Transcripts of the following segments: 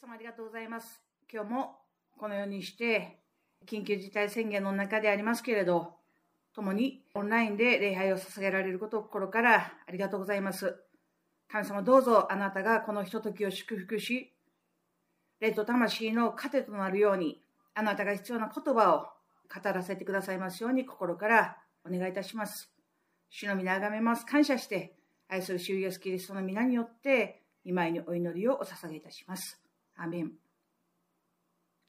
様ありがとうございます。今日もこのようにして、緊急事態宣言の中でありますけれど、共にオンラインで礼拝を捧げられることを心からありがとうございます。神様どうぞあなたがこのひとときを祝福し、霊と魂の糧となるように、あなたが必要な言葉を語らせてくださいますように心からお願いいたします。主の皆あがめます。感謝して、愛する主イエスキリストの皆によって、今井にお祈りをお捧げいたします。アメン。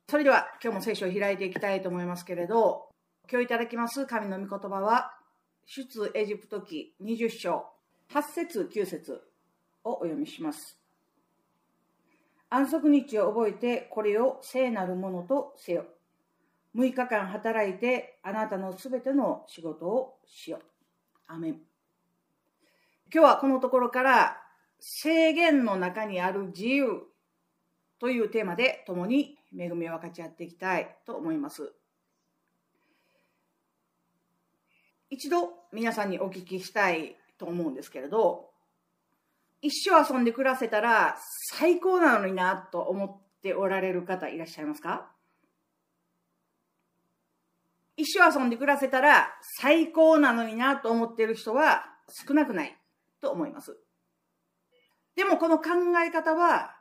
それでは今日も聖書を開いていきたいと思いますけれど、今日いただきます神の御言葉は、出エジプト記20章8節9節をお読みします。安息日を覚えてこれを聖なるものとせよ。6日間働いてあなたのすべての仕事をしよ。アメン。今日はこのところから制限の中にある自由というテーマで共に恵みを分かち合っていきたいと思います。一度皆さんにお聞きしたいと思うんですけれど、一生遊んで暮らせたら最高なのになと思っておられる方いらっしゃいますか？一生遊んで暮らせたら最高なのになと思っている人は少なくないと思います。でもこの考え方は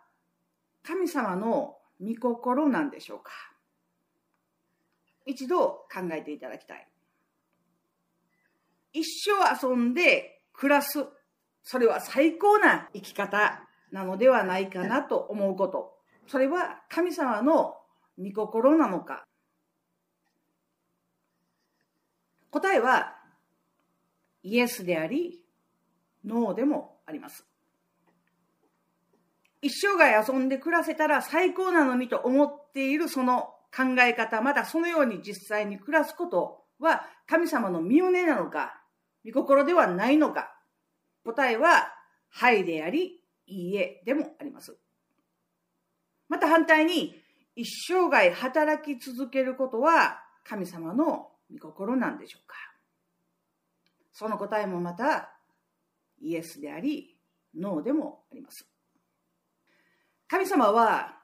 神様の御心なんでしょうか？一度考えていただきたい。一生遊んで暮らす。それは最高な生き方なのではないかなと思うこと。それは神様の御心なのか？答えはイエスであり、ノーでもあります。一生涯遊んで暮らせたら最高なのにと思っているその考え方、またそのように実際に暮らすことは神様の身旨なのか、御心ではないのか。答えは、はいであり、いいえでもあります。また反対に、一生涯働き続けることは神様の御心なんでしょうか。その答えもまた、イエスであり、ノーでもあります。神様は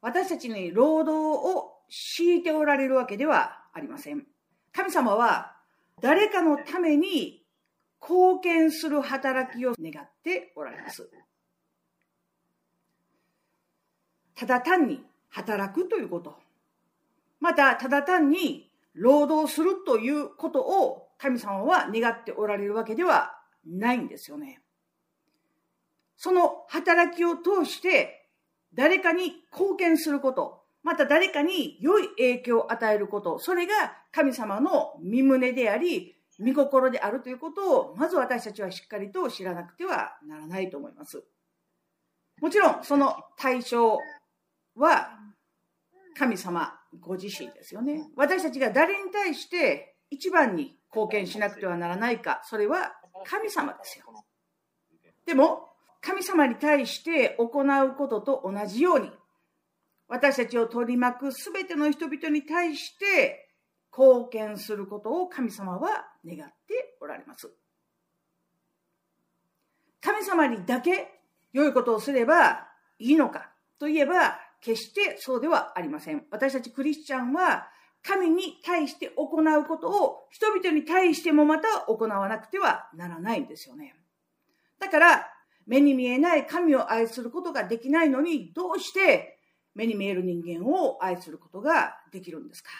私たちに労働を強いておられるわけではありません。神様は誰かのために貢献する働きを願っておられます。ただ単に働くということ、またただ単に労働するということを神様は願っておられるわけではないんですよね。その働きを通して誰かに貢献すること、また誰かに良い影響を与えること、それが神様の身旨であり、御心であるということを、まず私たちはしっかりと知らなくてはならないと思います。もちろん、その対象は神様ご自身ですよね。私たちが誰に対して一番に貢献しなくてはならないか、それは神様ですよ。でも、神様に対して行うことと同じように、私たちを取り巻くすべての人々に対して貢献することを神様は願っておられます。神様にだけ良いことをすればいいのかといえば、決してそうではありません。私たちクリスチャンは、神に対して行うことを人々に対してもまた行わなくてはならないんですよね。だから、目に見えない神を愛することができないのに、どうして目に見える人間を愛することができるんですか？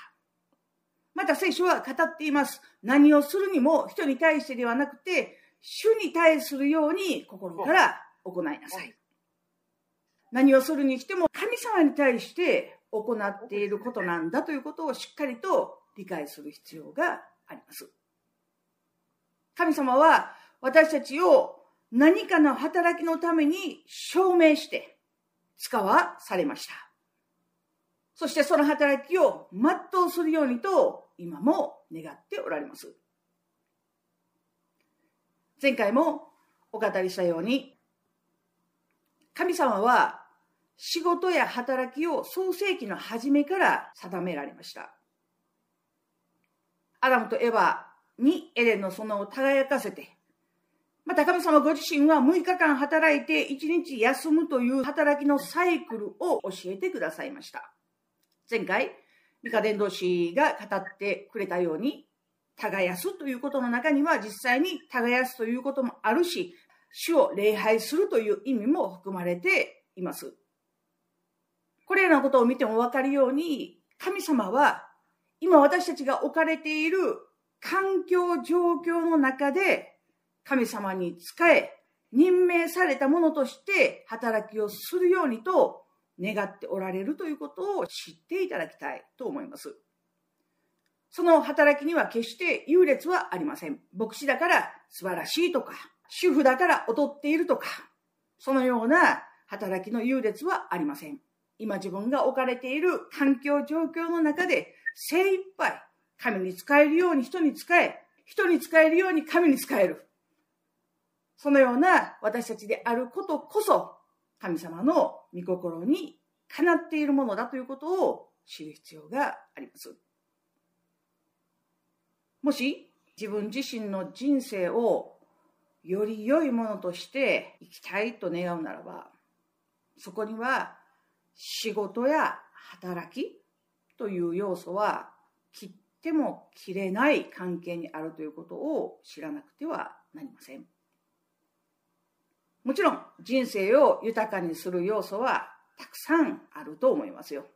また聖書は語っています。何をするにも人に対してではなくて、主に対するように心から行いなさい。何をするにしても神様に対して行っていることなんだということをしっかりと理解する必要があります。神様は私たちを何かの働きのために証明して使わされました。そしてその働きを全うするようにと今も願っておられます。前回もお語りしたように神様は仕事や働きを創世紀の初めから定められました。アダムとエヴァにエレンの園を輝かせてまた神様ご自身は6日間働いて1日休むという働きのサイクルを教えてくださいました。前回、理科伝道師が語ってくれたように、耕すということの中には実際に耕すということもあるし、主を礼拝するという意味も含まれています。これらのことを見てもわかるように、神様は今私たちが置かれている環境状況の中で神様に仕え、任命されたものとして働きをするようにと願っておられるということを知っていただきたいと思います。その働きには決して優劣はありません。牧師だから素晴らしいとか、主婦だから劣っているとか、そのような働きの優劣はありません。今自分が置かれている環境状況の中で精一杯神に使えるように人に使え、人に使えるように神に使える。そのような私たちであることこそ神様の御心にかなっているものだということを知る必要があります。もし自分自身の人生をより良いものとして生きたいと願うならば、そこには仕事や働きという要素は切っても切れない関係にあるということを知らなくてはなりません。もちろん人生を豊かにする要素はたくさんあると思いますよ。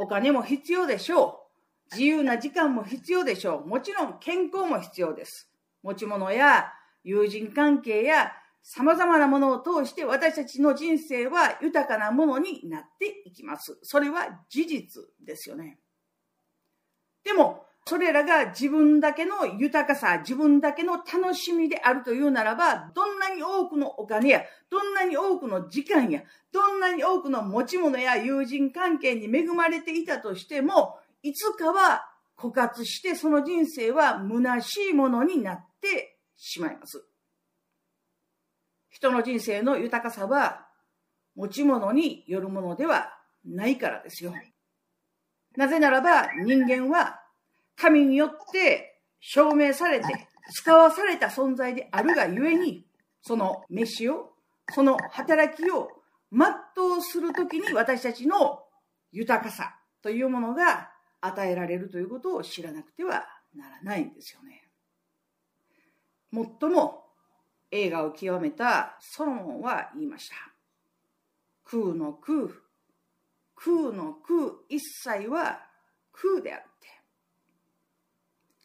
お金も必要でしょう。自由な時間も必要でしょう。もちろん健康も必要です。持ち物や友人関係や様々なものを通して私たちの人生は豊かなものになっていきます。それは事実ですよね。でも、それらが自分だけの豊かさ、自分だけの楽しみであるというならば、どんなに多くのお金や、どんなに多くの時間や、どんなに多くの持ち物や友人関係に恵まれていたとしても、いつかは枯渇してその人生は虚しいものになってしまいます。人の人生の豊かさは持ち物によるものではないからですよ。なぜならば人間は神によって証明されて使わされた存在であるがゆえに、その飯を、その働きを全うするときに私たちの豊かさというものが与えられるということを知らなくてはならないんですよね。最も映画を極めたソロモンは言いました。空の空、空の空一切は空であって。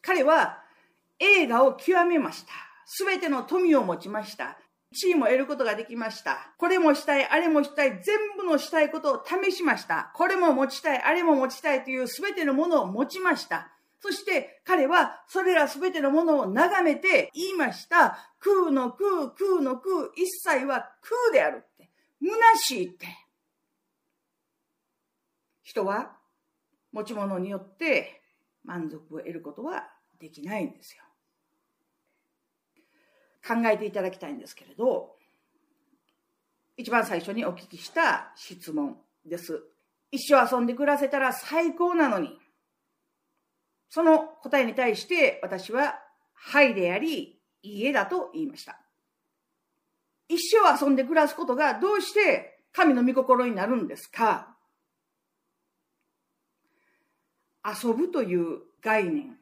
彼は映画を極めました。すべての富を持ちました。地位も得ることができました。これもしたい、あれもしたい、全部のしたいことを試しました。これも持ちたい、あれも持ちたいというすべてのものを持ちました。そして彼はそれらすべてのものを眺めて言いました。空の空、空の空、一切は空であるって。虚しいって。人は持ち物によって満足を得ることはできないんですよ。考えていただきたいんですけれど、一番最初にお聞きした質問です。一生遊んで暮らせたら最高なのに、その答えに対して私は、はいであり、いいえだと言いました。一生遊んで暮らすことがどうして神の御心になるんですか？遊ぶという概念。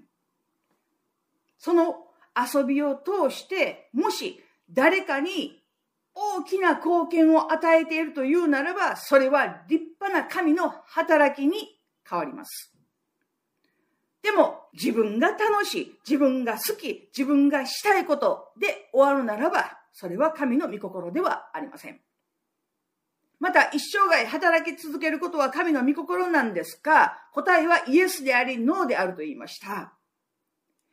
その遊びを通して、もし誰かに大きな貢献を与えているというならば、それは立派な神の働きに変わります。でも自分が楽しい、自分が好き、自分がしたいことで終わるならば、それは神の御心ではありません。また一生涯働き続けることは神の御心なんですか答えはイエスでありノーであると言いました。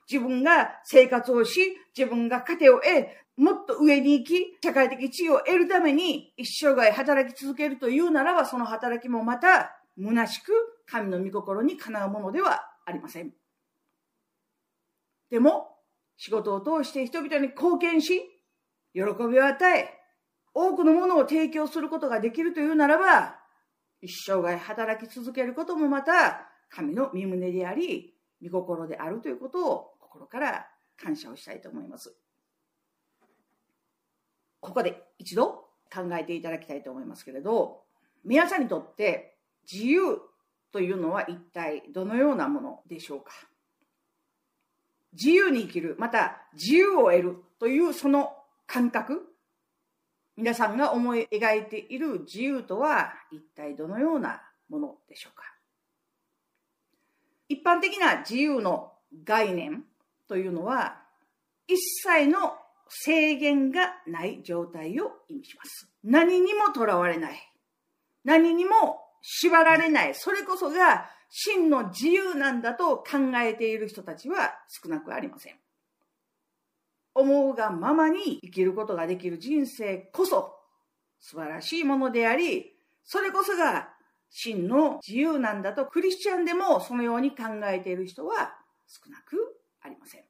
自分が生活をし、自分が糧を得、もっと上に行き、社会的地位を得るために一生涯働き続けるというならば、その働きもまた虚しく神の御心にかなうものではありません。でも、仕事を通して人々に貢献し、喜びを与え、多くのものを提供することができるというならば、一生涯働き続けることもまた、神の身旨であり、御心であるということを心から感謝をしたいと思います。ここで一度考えていただきたいと思いますけれど、皆さんにとって自由というのは一体どのようなものでしょうか？自由に生きる、また自由を得るというその感覚、皆さんが思い描いている自由とは一体どのようなものでしょうか？一般的な自由の概念というのは一切の制限がない状態を意味します。何にもとらわれない。何にも縛られない。それこそが真の自由なんだと考えている人たちは少なくありません。思うがままに生きることができる人生こそ素晴らしいものであり、それこそが真の自由なんだとクリスチャンでもそのように考えている人は少なくありません。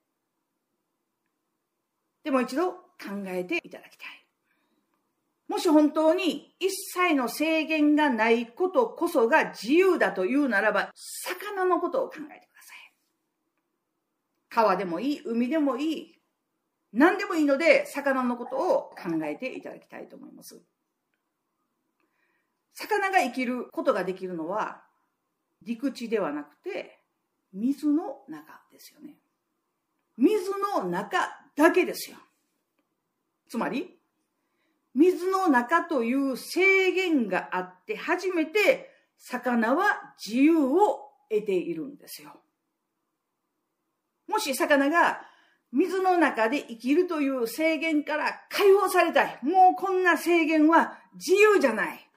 でも一度考えていただきたい。もし本当に一切の制限がないことこそが自由だというならば、魚のことを考えてください。川でもいい、海でもいい、何でもいいので、魚のことを考えていただきたいと思います。魚が生きることができるのは、陸地ではなくて、水の中ですよね。の中だけですよ。つまり、水の中という制限があって初めて魚は自由を得ているんですよ。もし魚が水の中で生きるという制限から解放されたい。もうこんな制限は自由じゃない。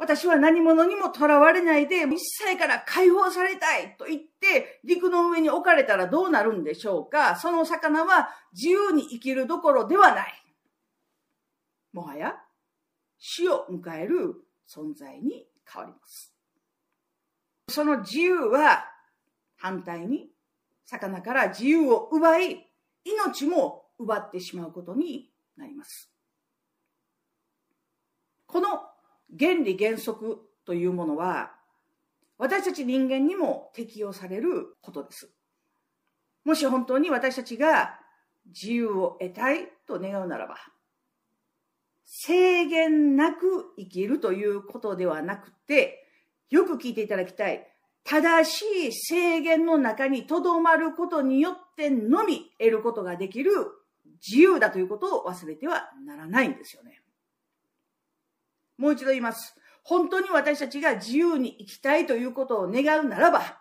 私は何者にも囚われないで一切から解放されたいと言って陸の上に置かれたらどうなるんでしょうかその魚は自由に生きるどころではない。もはや死を迎える存在に変わります。その自由は反対に魚から自由を奪い命も奪ってしまうことになります。この原理原則というものは私たち人間にも適用されることです。もし本当に私たちが自由を得たいと願うならば、制限なく生きるということではなくて、よく聞いていただきたい。正しい制限の中にとどまることによってのみ得ることができる自由だということを忘れてはならないんですよね。もう一度言います。本当に私たちが自由に生きたいということを願うならば、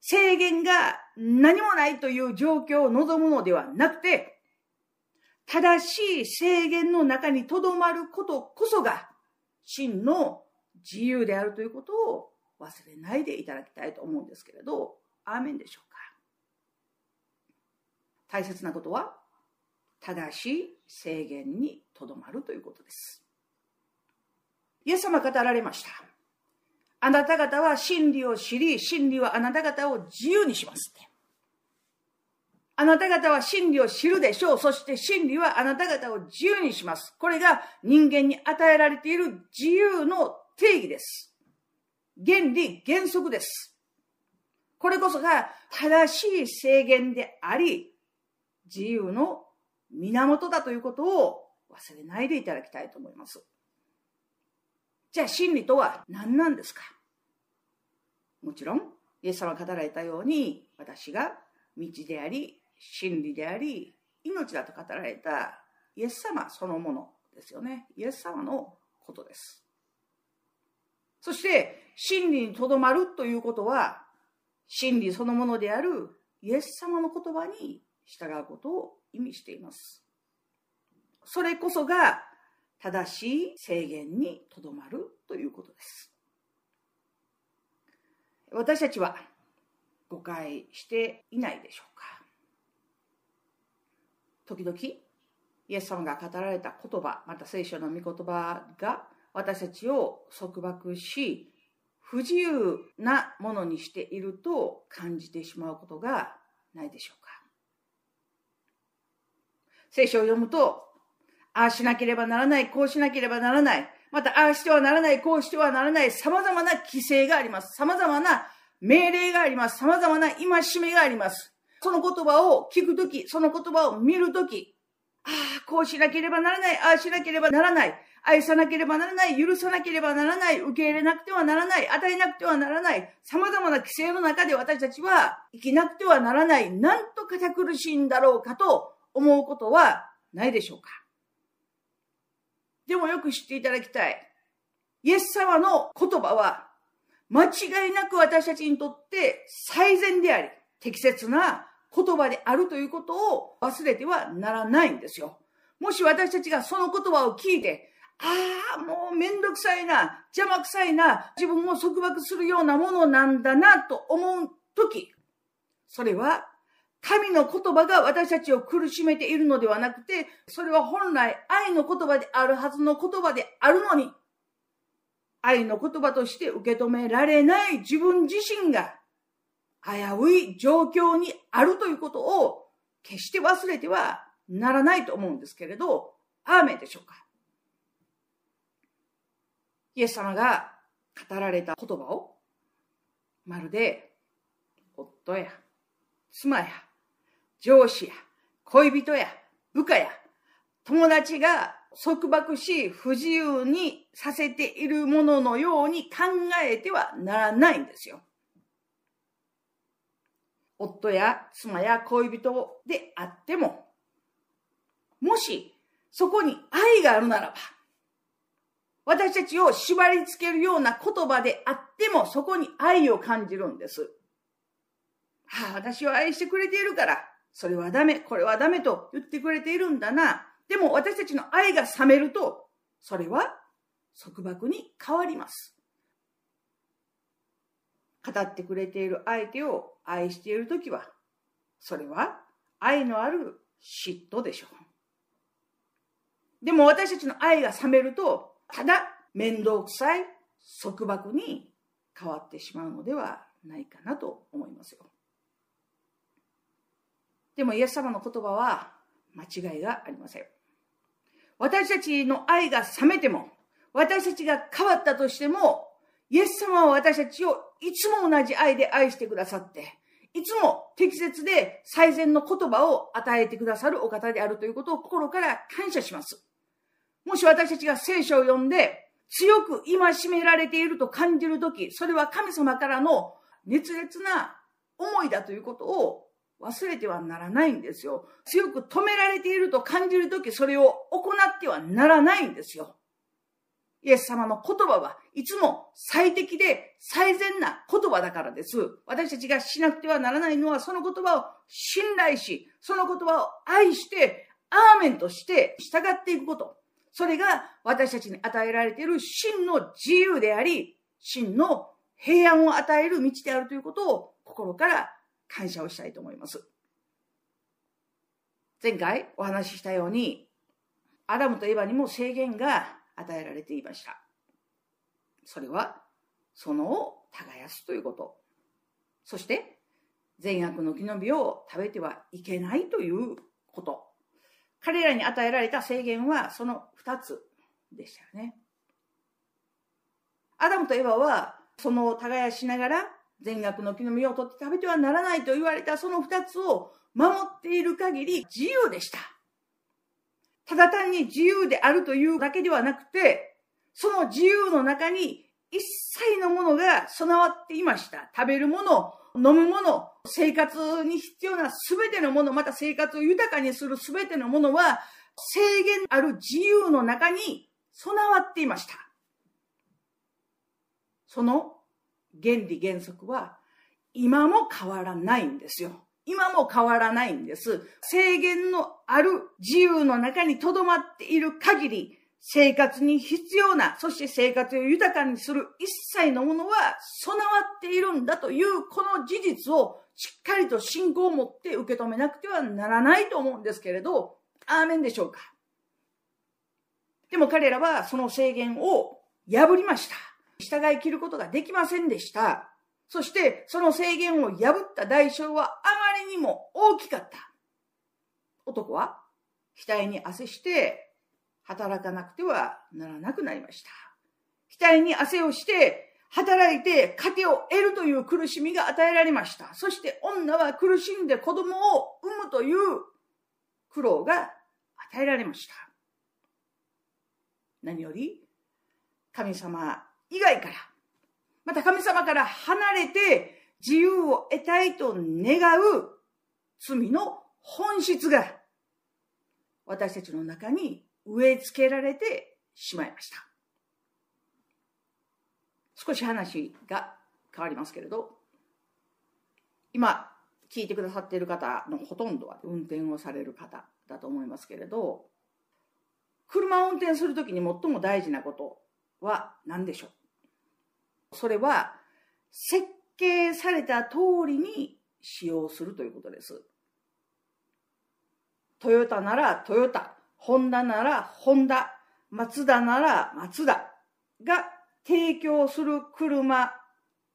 制限が何もないという状況を望むのではなくて、正しい制限の中にとどまることこそが真の自由であるということを忘れないでいただきたいと思うんですけれど、アーメンでしょうか？大切なことは正しい制限にとどまるということです。イエス様語られました。あなた方は真理を知り、真理はあなた方を自由にしますって。あなた方は真理を知るでしょう。そして真理はあなた方を自由にします。これが人間に与えられている自由の定義です。原理、原則です。これこそが正しい制限であり、自由の源だということを忘れないでいただきたいと思います。じゃあ真理とは何なんですか？もちろん、イエス様が語られたように、私が道であり、真理であり命だと語られたイエス様そのものですよね。イエス様のことです。そして真理にとどまるということは真理そのものであるイエス様の言葉に従うことを意味しています。それこそが正しい制限にとどまるということです。私たちは誤解していないでしょうか。時々イエス様が語られた言葉また聖書の御言葉が私たちを束縛し不自由なものにしていると感じてしまうことがないでしょうか。聖書を読むとああしなければならないこうしなければならないまたああしてはならないこうしてはならない様々な規制があります。様々な命令があります。様々な戒めがあります。その言葉を聞くとき、その言葉を見るとき、ああ、こうしなければならない、ああしなければならない、愛さなければならない、許さなければならない、受け入れなくてはならない、与えなくてはならない、様々な規制の中で私たちは生きなくてはならない、なんと堅苦しいんだろうかと思うことはないでしょうか。でもよく知っていただきたい。イエス様の言葉は間違いなく私たちにとって最善であり、適切な言葉であるということを忘れてはならないんですよ。もし私たちがその言葉を聞いて、ああ、もうめんどくさいな、邪魔くさいな、自分を束縛するようなものなんだなと思うとき、それは神の言葉が私たちを苦しめているのではなくて、それは本来愛の言葉であるはずの言葉であるのに、愛の言葉として受け止められない自分自身が危うい状況にあるということを決して忘れてはならないと思うんですけれど、アーメンでしょうか？イエス様が語られた言葉を、まるで、夫や、妻や、上司や、恋人や、部下や、友達が束縛し不自由にさせているもののように考えてはならないんですよ。夫や妻や恋人であっても、もしそこに愛があるならば、私たちを縛り付けるような言葉であっても、そこに愛を感じるんです。はあ、私を愛してくれているから、それはダメ、これはダメと言ってくれているんだな。でも私たちの愛が冷めると、それは束縛に変わります。語ってくれている相手を愛しているときは、それは愛のある嫉妬でしょう。でも私たちの愛が冷めると、ただ面倒くさい束縛に変わってしまうのではないかなと思いますよ。でもイエス様の言葉は間違いがありません。私たちの愛が冷めても、私たちが変わったとしても、イエス様は私たちをいつも同じ愛で愛してくださって、いつも適切で最善の言葉を与えてくださるお方であるということを心から感謝します。もし私たちが聖書を読んで強く戒められていると感じるとき、それは神様からの熱烈な思いだということを忘れてはならないんですよ。強く止められていると感じるとき、それを行ってはならないんですよ。イエス様の言葉はいつも最適で最善な言葉だからです。私たちがしなくてはならないのはその言葉を信頼し、その言葉を愛して、アーメンとして従っていくこと。それが私たちに与えられている真の自由であり、真の平安を与える道であるということを心から感謝をしたいと思います。前回お話ししたように、アダムとエヴァにも制限が与えられていました。それは、そのを耕すということ。そして、善悪の木の実を食べてはいけないということ。彼らに与えられた制限はその2つでしたよね。アダムとエヴァはそのを耕しながら善悪の木の実を取って食べてはならないと言われたその2つを守っている限り自由でした。ただ単に自由であるというだけではなくて、その自由の中に一切のものが備わっていました。食べるもの、飲むもの、生活に必要な全てのもの、また生活を豊かにする全てのものは、制限ある自由の中に備わっていました。その原理原則は今も変わらないんですよ。今も変わらないんです。制限のある自由の中に留まっている限り、生活に必要な、そして生活を豊かにする一切のものは備わっているんだというこの事実をしっかりと信仰を持って受け止めなくてはならないと思うんですけれど、アーメンでしょうか。でも彼らはその制限を破りました。従い切ることができませんでした。そしてその制限を破った代償はあまりにも大きかった。男は額に汗して働かなくてはならなくなりました。額に汗をして、働いて糧を得るという苦しみが与えられました。そして女は苦しんで子供を産むという苦労が与与えられました。何より、神様以外から、また神様から離れて自由を得たいと願う罪の本質が私たちの中に植え付けられてしまいました。少し話が変わりますけれど、今聞いてくださっている方のほとんどは運転をされる方だと思いますけれど、車を運転するときに最も大事なことは何でしょう？それは設計された通りに使用するということです。トヨタならトヨタ、ホンダならホンダ、マツダならマツダが提供する車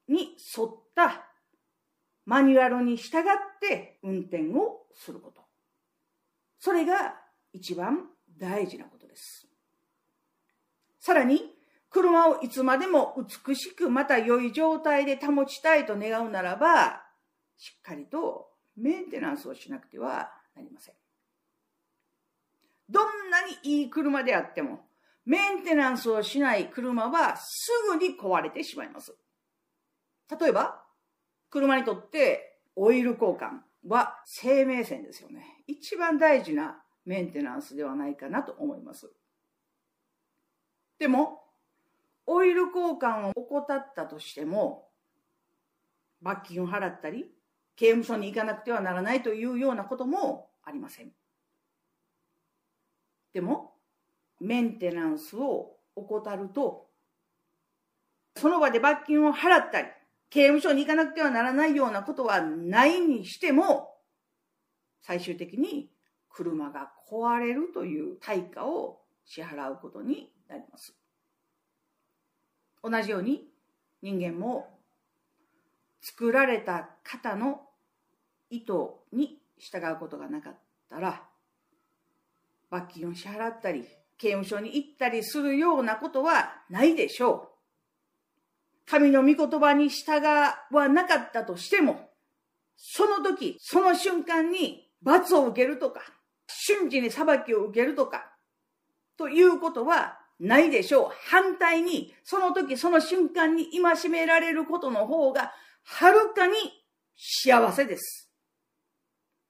に沿ったマニュアルに従って運転をすること。それが一番大事なことです。さらに、車をいつまでも美しくまた良い状態で保ちたいと願うならば、しっかりとメンテナンスをしなくてはなりません。どんなにいい車であっても、メンテナンスをしない車はすぐに壊れてしまいます。例えば、車にとってオイル交換は生命線ですよね。一番大事なメンテナンスではないかなと思います。でも、オイル交換を怠ったとしても、罰金を払ったり、刑務所に行かなくてはならないというようなこともありません。でも、メンテナンスを怠ると、その場で罰金を払ったり、刑務所に行かなくてはならないようなことはないにしても、最終的に車が壊れるという対価を支払うことになります。同じように人間も作られた方の意図に従うことがなかったら罰金を支払ったり刑務所に行ったりするようなことはないでしょう。神の御言葉に従わなかったとしても、その時、その瞬間に罰を受けるとか、瞬時に裁きを受けるとか、ということはないでしょう。反対に、その時、その瞬間に戒められることの方が、はるかに幸せです。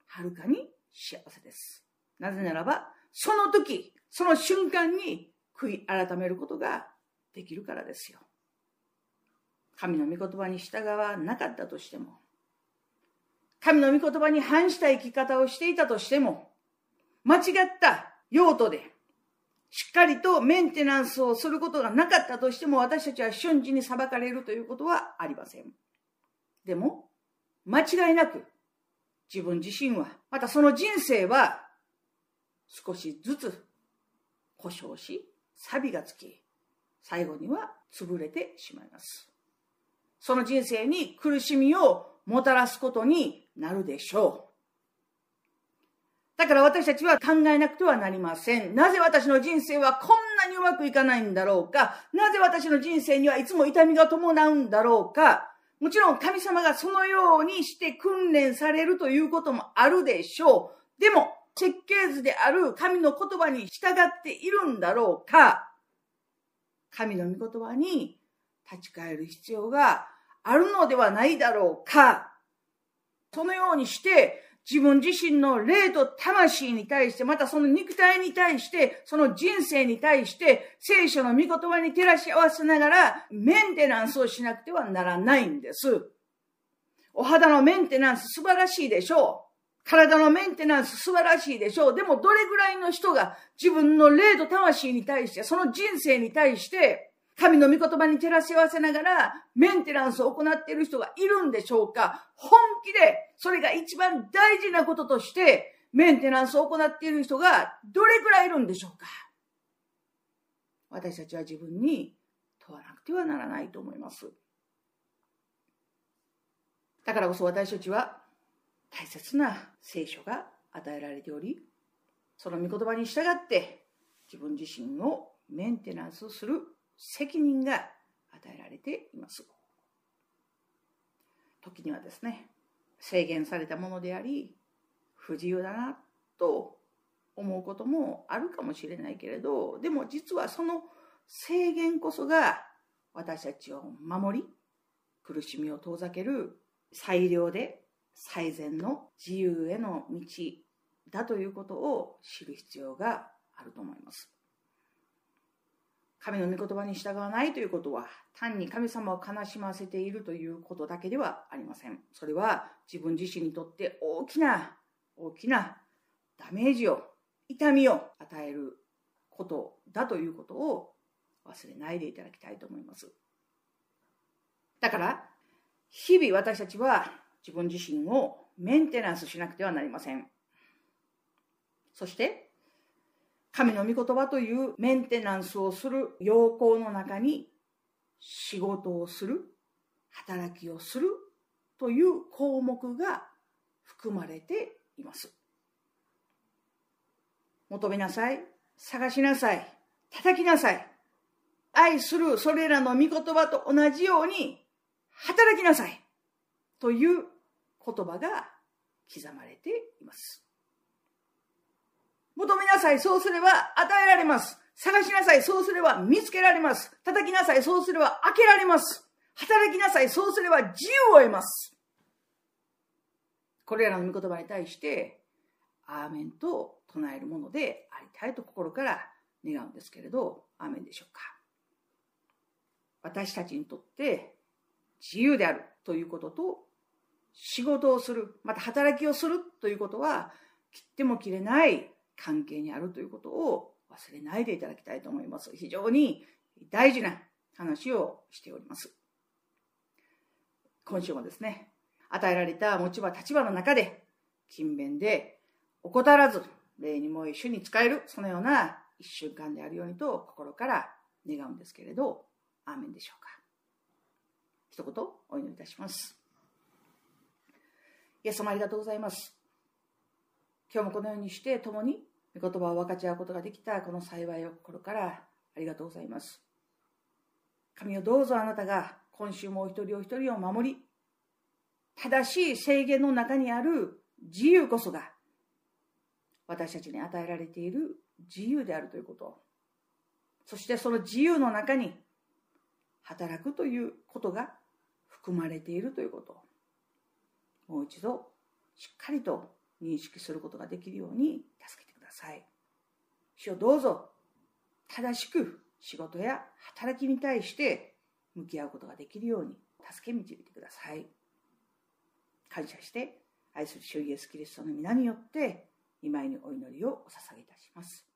はるかに幸せです。なぜならば、その時、その瞬間に悔い改めることができるからですよ。神の御言葉に従わなかったとしても、神の御言葉に反した生き方をしていたとしても、間違った用途で、しっかりとメンテナンスをすることがなかったとしても、私たちは瞬時に裁かれるということはありません。でも、間違いなく、自分自身は、またその人生は、少しずつ故障し、錆がつき、最後には潰れてしまいます。その人生に苦しみをもたらすことになるでしょう。だから私たちは考えなくてはなりません。なぜ私の人生はこんなにうまくいかないんだろうか？なぜ私の人生にはいつも痛みが伴うんだろうか？もちろん神様がそのようにして訓練されるということもあるでしょう。でも、設計図である神の言葉に従っているんだろうか？神の御言葉に立ち返る必要があるのではないだろうか？そのようにして、自分自身の霊と魂に対して、またその肉体に対して、その人生に対して、聖書の御言葉に照らし合わせながら、メンテナンスをしなくてはならないんです。お肌のメンテナンス素晴らしいでしょう。体のメンテナンス素晴らしいでしょう。でもどれぐらいの人が自分の霊と魂に対して、その人生に対して、神の御言葉に照らし合わせながらメンテナンスを行っている人がいるんでしょうか本気でそれが一番大事なこととしてメンテナンスを行っている人がどれくらいいるんでしょうか私たちは自分に問わなくてはならないと思います。だからこそ私たちは大切な聖書が与えられており、その御言葉に従って自分自身をメンテナンスする責任が与えられています。時にはですね、制限されたものであり、不自由だなと思うこともあるかもしれないけれどでも実はその制限こそが私たちを守り苦しみを遠ざける最良で最善の自由への道だということを知る必要があると思います。神の御言葉に従わないということは単に神様を悲しませているということだけではありません。それは自分自身にとって大きな大きなダメージを痛みを与えることだということを忘れないでいただきたいと思います。だから日々私たちは自分自身をメンテナンスしなくてはなりません。そして神の御言葉というメンテナンスをする要項の中に仕事をする働きをするという項目が含まれています。求めなさい。探しなさい。叩きなさい。愛するそれらの御言葉と同じように働きなさい。という言葉が刻まれています。求めなさいそうすれば与えられます。探しなさいそうすれば見つけられます。叩きなさいそうすれば開けられます。働きなさいそうすれば自由を得ます。これらの御言葉に対してアーメンと唱えるものでありたいと心から願うんですけれどアーメンでしょうか。私たちにとって自由であるということと仕事をするまた働きをするということは切っても切れない関係にあるということを忘れないでいただきたいと思います。非常に大事な話をしております。今週もですね与えられた持ち場立場の中で勤勉で怠らず礼にも一緒に使えるそのような一週間であるようにと心から願うんですけれどアーメンでしょうか。一言お祈りいたします。イエス様ありがとうございます。今日もこのようにして共に御言葉を分かち合うことができたこの幸いを心からありがとうございます。神をどうぞあなたが今週もお一人お一人を守り正しい制限の中にある自由こそが私たちに与えられている自由であるということ。そしてその自由の中に働くということが含まれているということ。もう一度しっかりと認識することができるように助けてください。主をどうぞ正しく仕事や働きに対して向き合うことができるように助け導いてください。感謝して愛する主イエスキリストの皆によって今井にお祈りをお捧げいたします。